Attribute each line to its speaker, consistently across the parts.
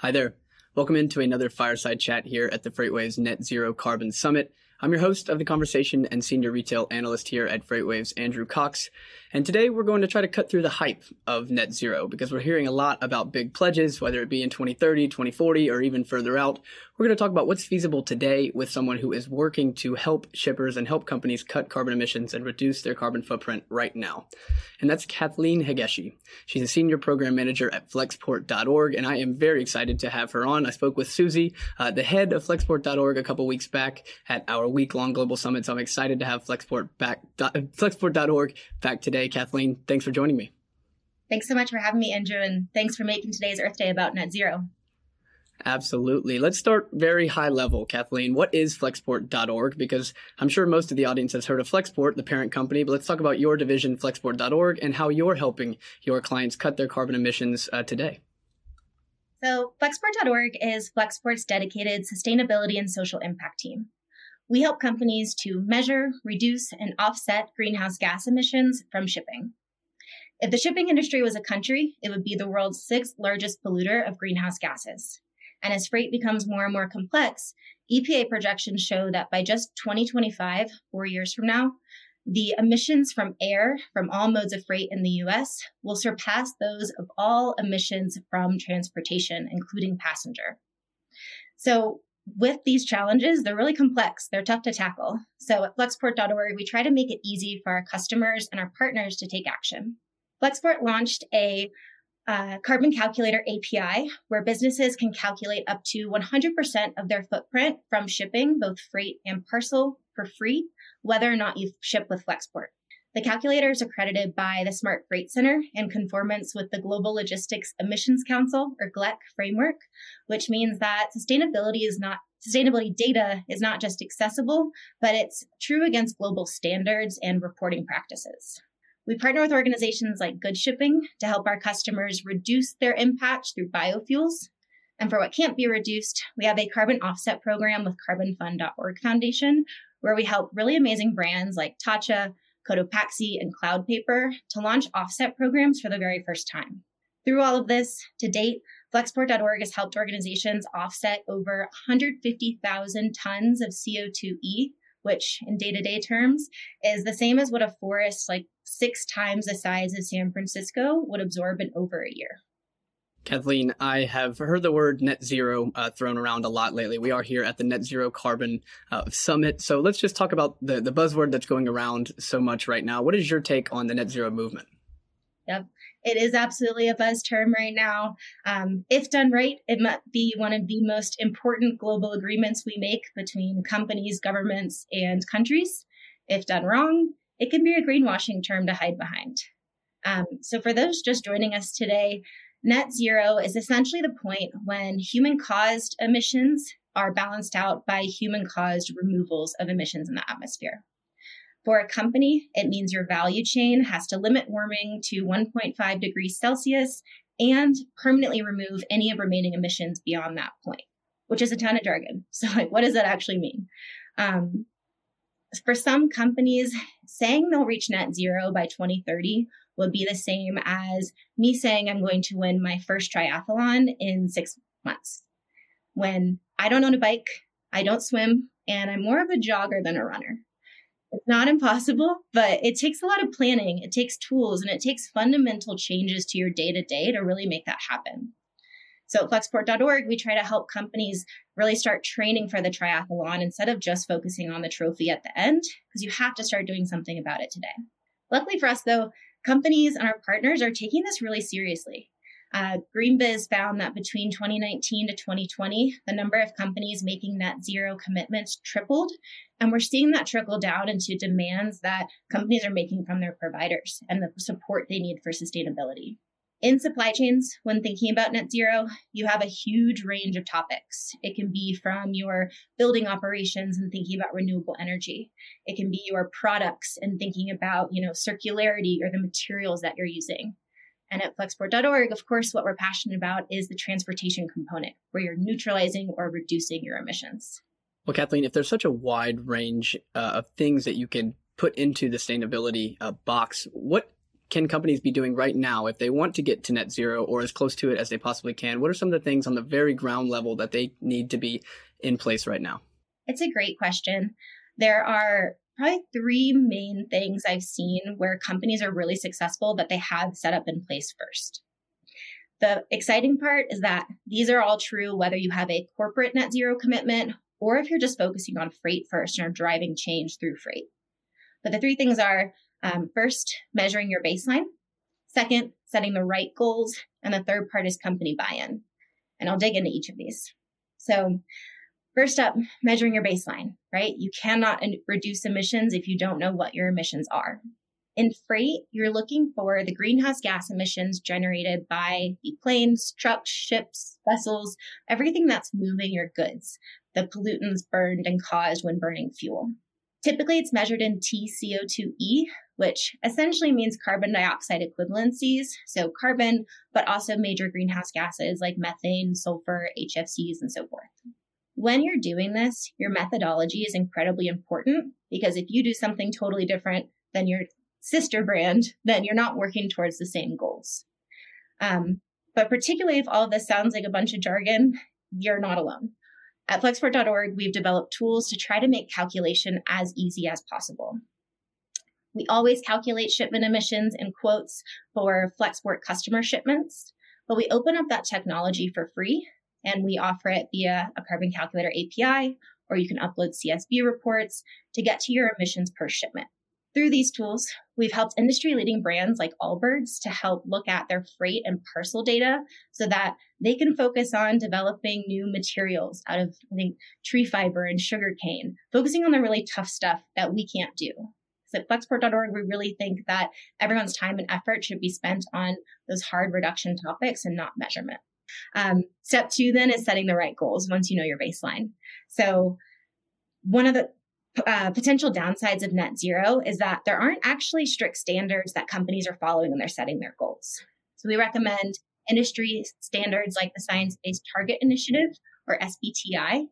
Speaker 1: Hi there. Welcome into another fireside chat here at the FreightWaves Net Zero Carbon Summit. I'm your host of the conversation and senior retail analyst here at FreightWaves, Andrew Cox. And today we're going to try to cut through the hype of net zero because we're hearing a lot about big pledges, whether it be in 2030, 2040, or even further out. We're going to talk about what's feasible today with someone who is working to help shippers and help companies cut carbon emissions and reduce their carbon footprint right now. And that's Kathleen Higashi. She's a senior program manager at flexport.org, and I am very excited to have her on. I spoke with Susie, uh, the head of flexport.org, a couple weeks back at our week long global summit. So I'm excited to have Flexport back, flexport.org back today. Kathleen, thanks for joining me.
Speaker 2: Thanks so much for having me, Andrew, and thanks for making today's Earth Day about net zero.
Speaker 1: Absolutely. Let's start very high level, Kathleen. What is Flexport.org? Because I'm sure most of the audience has heard of Flexport, the parent company, but let's talk about your division, Flexport.org, and how you're helping your clients cut their carbon emissions uh, today.
Speaker 2: So, Flexport.org is Flexport's dedicated sustainability and social impact team. We help companies to measure, reduce, and offset greenhouse gas emissions from shipping. If the shipping industry was a country, it would be the world's sixth largest polluter of greenhouse gases. And as freight becomes more and more complex, EPA projections show that by just 2025, four years from now, the emissions from air from all modes of freight in the US will surpass those of all emissions from transportation, including passenger. So, with these challenges, they're really complex. They're tough to tackle. So, at flexport.org, we try to make it easy for our customers and our partners to take action. Flexport launched a uh, carbon calculator API where businesses can calculate up to 100% of their footprint from shipping, both freight and parcel, for free, whether or not you ship with Flexport. The calculator is accredited by the Smart Freight Center in conformance with the Global Logistics Emissions Council or GLEC framework, which means that sustainability is not sustainability data is not just accessible, but it's true against global standards and reporting practices. We partner with organizations like Good Shipping to help our customers reduce their impact through biofuels. And for what can't be reduced, we have a carbon offset program with carbonfund.org Foundation, where we help really amazing brands like Tatcha, Cotopaxi, and Cloud Paper to launch offset programs for the very first time. Through all of this, to date, Flexport.org has helped organizations offset over 150,000 tons of CO2e which in day to day terms is the same as what a forest like six times the size of San Francisco would absorb in over a year.
Speaker 1: Kathleen, I have heard the word net zero uh, thrown around a lot lately. We are here at the Net Zero Carbon uh, Summit. So let's just talk about the, the buzzword that's going around so much right now. What is your take on the net zero movement?
Speaker 2: Yep. It is absolutely a buzz term right now. Um, if done right, it might be one of the most important global agreements we make between companies, governments, and countries. If done wrong, it can be a greenwashing term to hide behind. Um, so, for those just joining us today, net zero is essentially the point when human caused emissions are balanced out by human caused removals of emissions in the atmosphere. For a company, it means your value chain has to limit warming to 1.5 degrees Celsius and permanently remove any of remaining emissions beyond that point, which is a ton of jargon. So, like, what does that actually mean? Um, for some companies, saying they'll reach net zero by 2030 would be the same as me saying I'm going to win my first triathlon in six months. When I don't own a bike, I don't swim, and I'm more of a jogger than a runner. It's not impossible, but it takes a lot of planning, it takes tools, and it takes fundamental changes to your day to day to really make that happen. So at flexport.org, we try to help companies really start training for the triathlon instead of just focusing on the trophy at the end, because you have to start doing something about it today. Luckily for us, though, companies and our partners are taking this really seriously. Uh, GreenBiz found that between 2019 to 2020, the number of companies making net zero commitments tripled. And we're seeing that trickle down into demands that companies are making from their providers and the support they need for sustainability. In supply chains, when thinking about net zero, you have a huge range of topics. It can be from your building operations and thinking about renewable energy. It can be your products and thinking about, you know, circularity or the materials that you're using. And at flexport.org, of course, what we're passionate about is the transportation component, where you're neutralizing or reducing your emissions.
Speaker 1: Well, Kathleen, if there's such a wide range uh, of things that you can put into the sustainability uh, box, what can companies be doing right now if they want to get to net zero or as close to it as they possibly can? What are some of the things on the very ground level that they need to be in place right now?
Speaker 2: It's a great question. There are probably three main things I've seen where companies are really successful that they have set up in place first. The exciting part is that these are all true whether you have a corporate net zero commitment or if you're just focusing on freight first and are driving change through freight. But the three things are um, first, measuring your baseline, second, setting the right goals, and the third part is company buy in. And I'll dig into each of these. So, First up, measuring your baseline, right? You cannot reduce emissions if you don't know what your emissions are. In freight, you're looking for the greenhouse gas emissions generated by the planes, trucks, ships, vessels, everything that's moving your goods, the pollutants burned and caused when burning fuel. Typically, it's measured in TCO2e, which essentially means carbon dioxide equivalencies. So, carbon, but also major greenhouse gases like methane, sulfur, HFCs, and so forth. When you're doing this, your methodology is incredibly important because if you do something totally different than your sister brand, then you're not working towards the same goals. Um, but particularly if all of this sounds like a bunch of jargon, you're not alone. At flexport.org, we've developed tools to try to make calculation as easy as possible. We always calculate shipment emissions in quotes for Flexport customer shipments, but we open up that technology for free and we offer it via a carbon calculator API, or you can upload CSV reports to get to your emissions per shipment. Through these tools, we've helped industry leading brands like Allbirds to help look at their freight and parcel data so that they can focus on developing new materials out of, I think, tree fiber and sugarcane, focusing on the really tough stuff that we can't do. So at flexport.org, we really think that everyone's time and effort should be spent on those hard reduction topics and not measurement. Um, step two then is setting the right goals once you know your baseline. So one of the uh, potential downsides of net zero is that there aren't actually strict standards that companies are following when they're setting their goals. So we recommend industry standards like the Science Based Target Initiative or SBTI.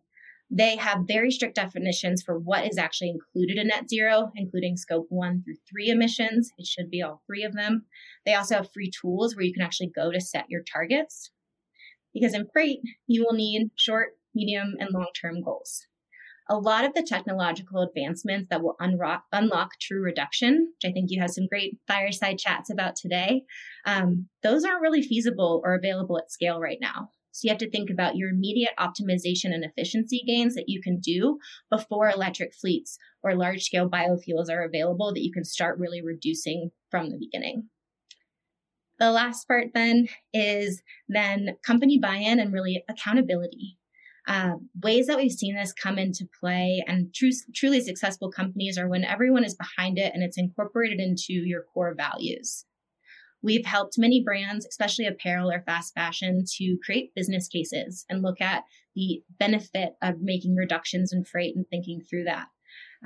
Speaker 2: They have very strict definitions for what is actually included in net zero, including scope one through three emissions. It should be all three of them. They also have free tools where you can actually go to set your targets because in freight, you will need short, medium, and long term goals. A lot of the technological advancements that will unrock, unlock true reduction, which I think you have some great fireside chats about today, um, those aren't really feasible or available at scale right now. So you have to think about your immediate optimization and efficiency gains that you can do before electric fleets or large scale biofuels are available that you can start really reducing from the beginning. The last part then is then company buy-in and really accountability. Uh, ways that we've seen this come into play and true, truly successful companies are when everyone is behind it and it's incorporated into your core values. We've helped many brands, especially apparel or fast fashion, to create business cases and look at the benefit of making reductions in freight and thinking through that.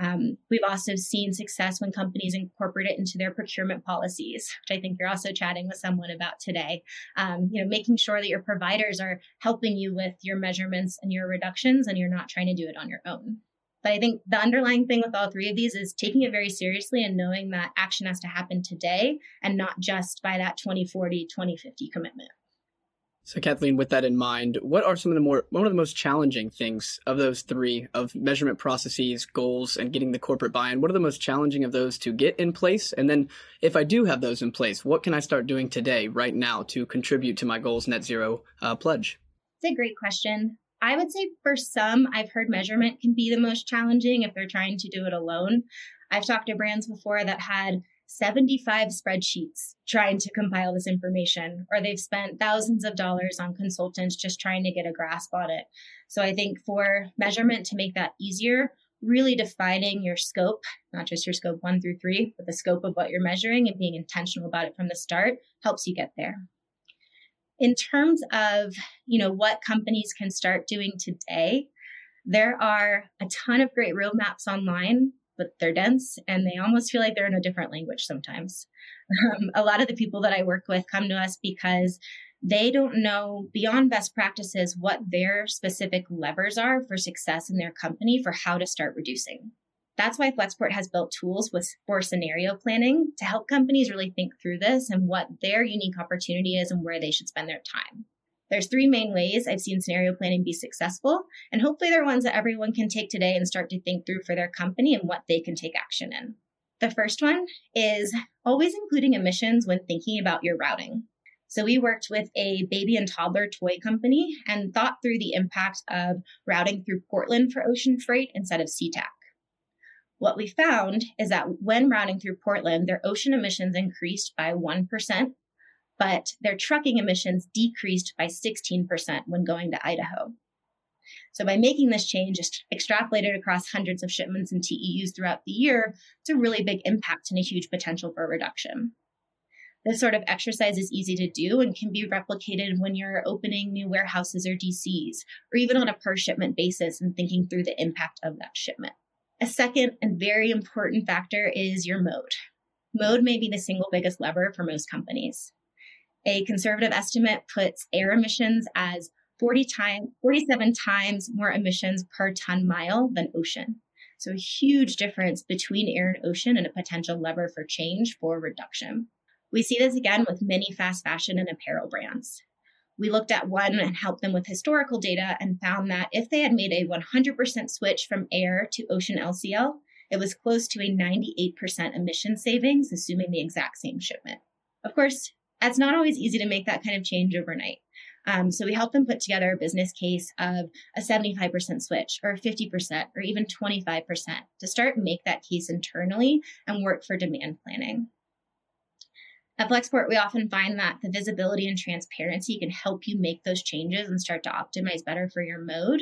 Speaker 2: Um, we've also seen success when companies incorporate it into their procurement policies, which I think you're also chatting with someone about today. Um, you know, making sure that your providers are helping you with your measurements and your reductions, and you're not trying to do it on your own. But I think the underlying thing with all three of these is taking it very seriously and knowing that action has to happen today and not just by that 2040, 2050 commitment.
Speaker 1: So, Kathleen, with that in mind, what are some of the more one of the most challenging things of those three of measurement processes, goals, and getting the corporate buy-in? What are the most challenging of those to get in place? And then, if I do have those in place, what can I start doing today, right now, to contribute to my goals net zero uh, pledge?
Speaker 2: It's a great question. I would say for some, I've heard measurement can be the most challenging if they're trying to do it alone. I've talked to brands before that had 75 spreadsheets trying to compile this information, or they've spent thousands of dollars on consultants just trying to get a grasp on it. So I think for measurement to make that easier, really defining your scope, not just your scope one through three, but the scope of what you're measuring and being intentional about it from the start helps you get there. In terms of, you know, what companies can start doing today, there are a ton of great roadmaps online but they're dense and they almost feel like they're in a different language sometimes. Um, a lot of the people that I work with come to us because they don't know beyond best practices what their specific levers are for success in their company for how to start reducing. That's why Flexport has built tools with, for scenario planning to help companies really think through this and what their unique opportunity is and where they should spend their time. There's three main ways I've seen scenario planning be successful, and hopefully they're ones that everyone can take today and start to think through for their company and what they can take action in. The first one is always including emissions when thinking about your routing. So we worked with a baby and toddler toy company and thought through the impact of routing through Portland for ocean freight instead of SeaTac. What we found is that when routing through Portland, their ocean emissions increased by 1%, but their trucking emissions decreased by 16% when going to Idaho. So by making this change, just extrapolated across hundreds of shipments and TEUs throughout the year, it's a really big impact and a huge potential for reduction. This sort of exercise is easy to do and can be replicated when you're opening new warehouses or DCs, or even on a per shipment basis and thinking through the impact of that shipment. A second and very important factor is your mode. Mode may be the single biggest lever for most companies. A conservative estimate puts air emissions as 40 time, 47 times more emissions per ton mile than ocean. So a huge difference between air and ocean and a potential lever for change for reduction. We see this again with many fast fashion and apparel brands. We looked at one and helped them with historical data and found that if they had made a 100% switch from air to ocean LCL, it was close to a 98% emission savings, assuming the exact same shipment. Of course, it's not always easy to make that kind of change overnight. Um, so we help them put together a business case of a 75% switch or 50% or even 25% to start make that case internally and work for demand planning. At Flexport, we often find that the visibility and transparency can help you make those changes and start to optimize better for your mode.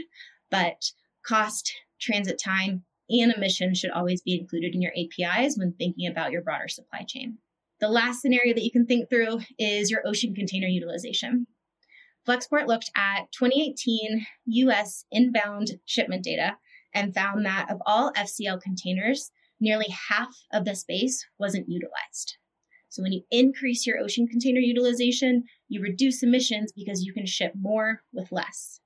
Speaker 2: But cost, transit time, and emissions should always be included in your APIs when thinking about your broader supply chain. The last scenario that you can think through is your ocean container utilization. Flexport looked at 2018 US inbound shipment data and found that of all FCL containers, nearly half of the space wasn't utilized. So when you increase your ocean container utilization, you reduce emissions because you can ship more with less.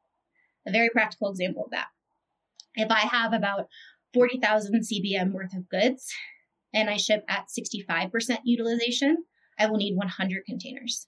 Speaker 2: A very practical example of that. If I have about 40,000 CBM worth of goods and I ship at 65% utilization, I will need 100 containers.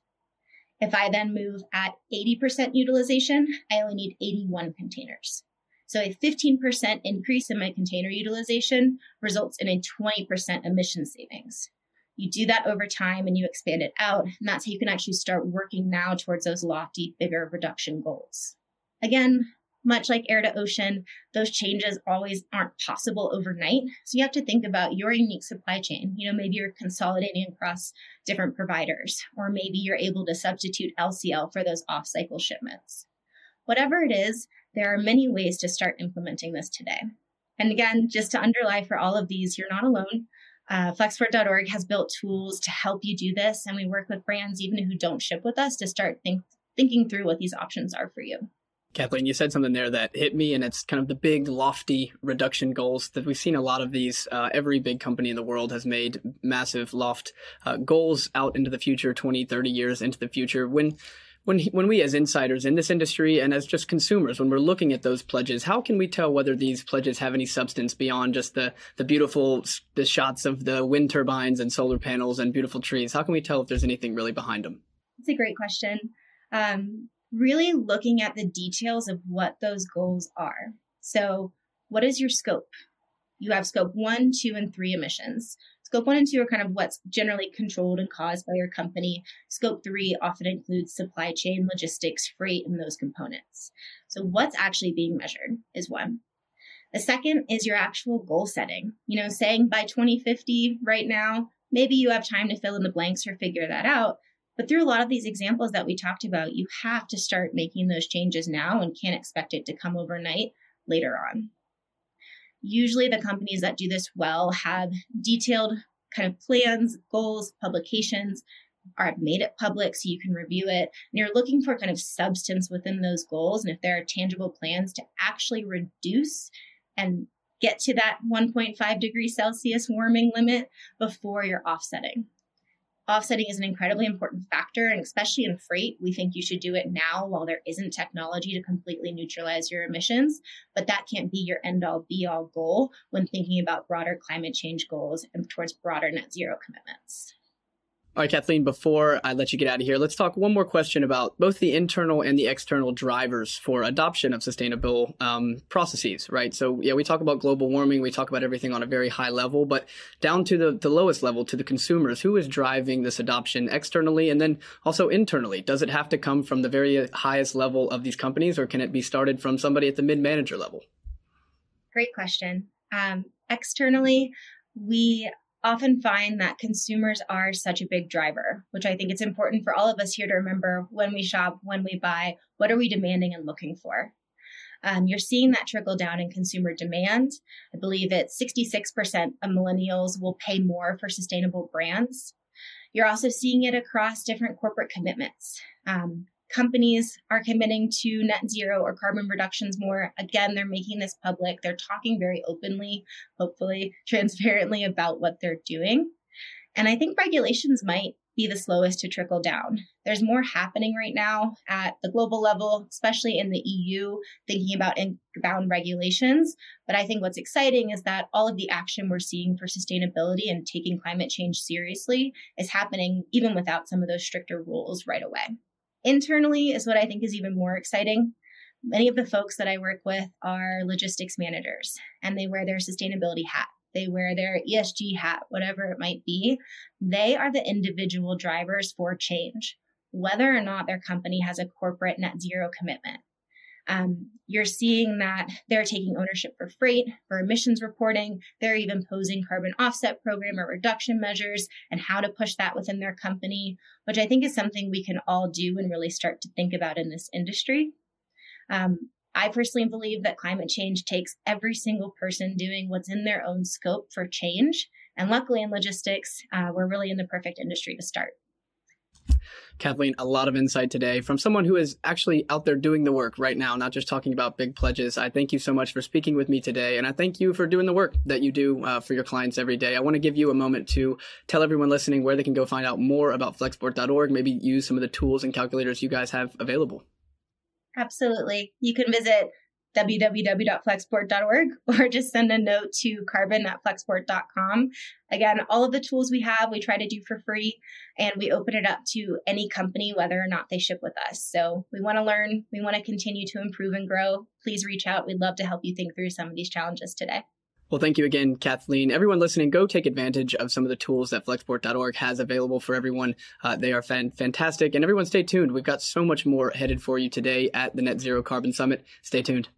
Speaker 2: If I then move at 80% utilization, I only need 81 containers. So a 15% increase in my container utilization results in a 20% emission savings you do that over time and you expand it out. And that's how you can actually start working now towards those lofty, bigger reduction goals. Again, much like air to ocean, those changes always aren't possible overnight. So you have to think about your unique supply chain. You know, maybe you're consolidating across different providers, or maybe you're able to substitute LCL for those off cycle shipments. Whatever it is, there are many ways to start implementing this today. And again, just to underlie for all of these, you're not alone. Uh, Flexport.org has built tools to help you do this, and we work with brands even who don't ship with us to start think, thinking through what these options are for you.
Speaker 1: Kathleen, you said something there that hit me, and it's kind of the big, lofty reduction goals that we've seen a lot of these. Uh, every big company in the world has made massive loft uh, goals out into the future, 20, 30 years into the future. When when when we as insiders in this industry and as just consumers when we're looking at those pledges how can we tell whether these pledges have any substance beyond just the the beautiful the shots of the wind turbines and solar panels and beautiful trees how can we tell if there's anything really behind them
Speaker 2: it's a great question um, really looking at the details of what those goals are so what is your scope you have scope one two and three emissions Scope one and two are kind of what's generally controlled and caused by your company. Scope three often includes supply chain, logistics, freight, and those components. So what's actually being measured is one. The second is your actual goal setting. You know, saying by 2050 right now, maybe you have time to fill in the blanks or figure that out. But through a lot of these examples that we talked about, you have to start making those changes now and can't expect it to come overnight later on. Usually, the companies that do this well have detailed kind of plans, goals, publications, are made it public so you can review it. And you're looking for kind of substance within those goals. And if there are tangible plans to actually reduce and get to that 1.5 degree Celsius warming limit before you're offsetting. Offsetting is an incredibly important factor, and especially in freight, we think you should do it now while there isn't technology to completely neutralize your emissions. But that can't be your end all be all goal when thinking about broader climate change goals and towards broader net zero commitments.
Speaker 1: All right, Kathleen, before I let you get out of here, let's talk one more question about both the internal and the external drivers for adoption of sustainable um, processes, right? So, yeah, we talk about global warming, we talk about everything on a very high level, but down to the, the lowest level, to the consumers, who is driving this adoption externally and then also internally? Does it have to come from the very highest level of these companies, or can it be started from somebody at the mid manager level?
Speaker 2: Great question. Um, externally, we often find that consumers are such a big driver, which I think it's important for all of us here to remember when we shop, when we buy, what are we demanding and looking for? Um, you're seeing that trickle down in consumer demand. I believe it's 66% of millennials will pay more for sustainable brands. You're also seeing it across different corporate commitments. Um, companies are committing to net zero or carbon reductions more. Again, they're making this public. They're talking very openly, hopefully transparently about what they're doing. And I think regulations might be the slowest to trickle down. There's more happening right now at the global level, especially in the EU, thinking about inbound regulations. But I think what's exciting is that all of the action we're seeing for sustainability and taking climate change seriously is happening even without some of those stricter rules right away. Internally is what I think is even more exciting. Many of the folks that I work with are logistics managers and they wear their sustainability hat. They wear their ESG hat, whatever it might be. They are the individual drivers for change, whether or not their company has a corporate net zero commitment. Um, you're seeing that they're taking ownership for freight, for emissions reporting. They're even posing carbon offset program or reduction measures and how to push that within their company, which I think is something we can all do and really start to think about in this industry. Um, I personally believe that climate change takes every single person doing what's in their own scope for change. And luckily in logistics, uh, we're really in the perfect industry to start.
Speaker 1: Kathleen, a lot of insight today from someone who is actually out there doing the work right now, not just talking about big pledges. I thank you so much for speaking with me today, and I thank you for doing the work that you do uh, for your clients every day. I want to give you a moment to tell everyone listening where they can go find out more about flexport.org, maybe use some of the tools and calculators you guys have available.
Speaker 2: Absolutely. You can visit www.flexport.org or just send a note to carbon at flexport.com. Again, all of the tools we have, we try to do for free and we open it up to any company, whether or not they ship with us. So we want to learn, we want to continue to improve and grow. Please reach out. We'd love to help you think through some of these challenges today.
Speaker 1: Well, thank you again, Kathleen. Everyone listening, go take advantage of some of the tools that flexport.org has available for everyone. Uh, they are fan- fantastic. And everyone, stay tuned. We've got so much more headed for you today at the Net Zero Carbon Summit. Stay tuned.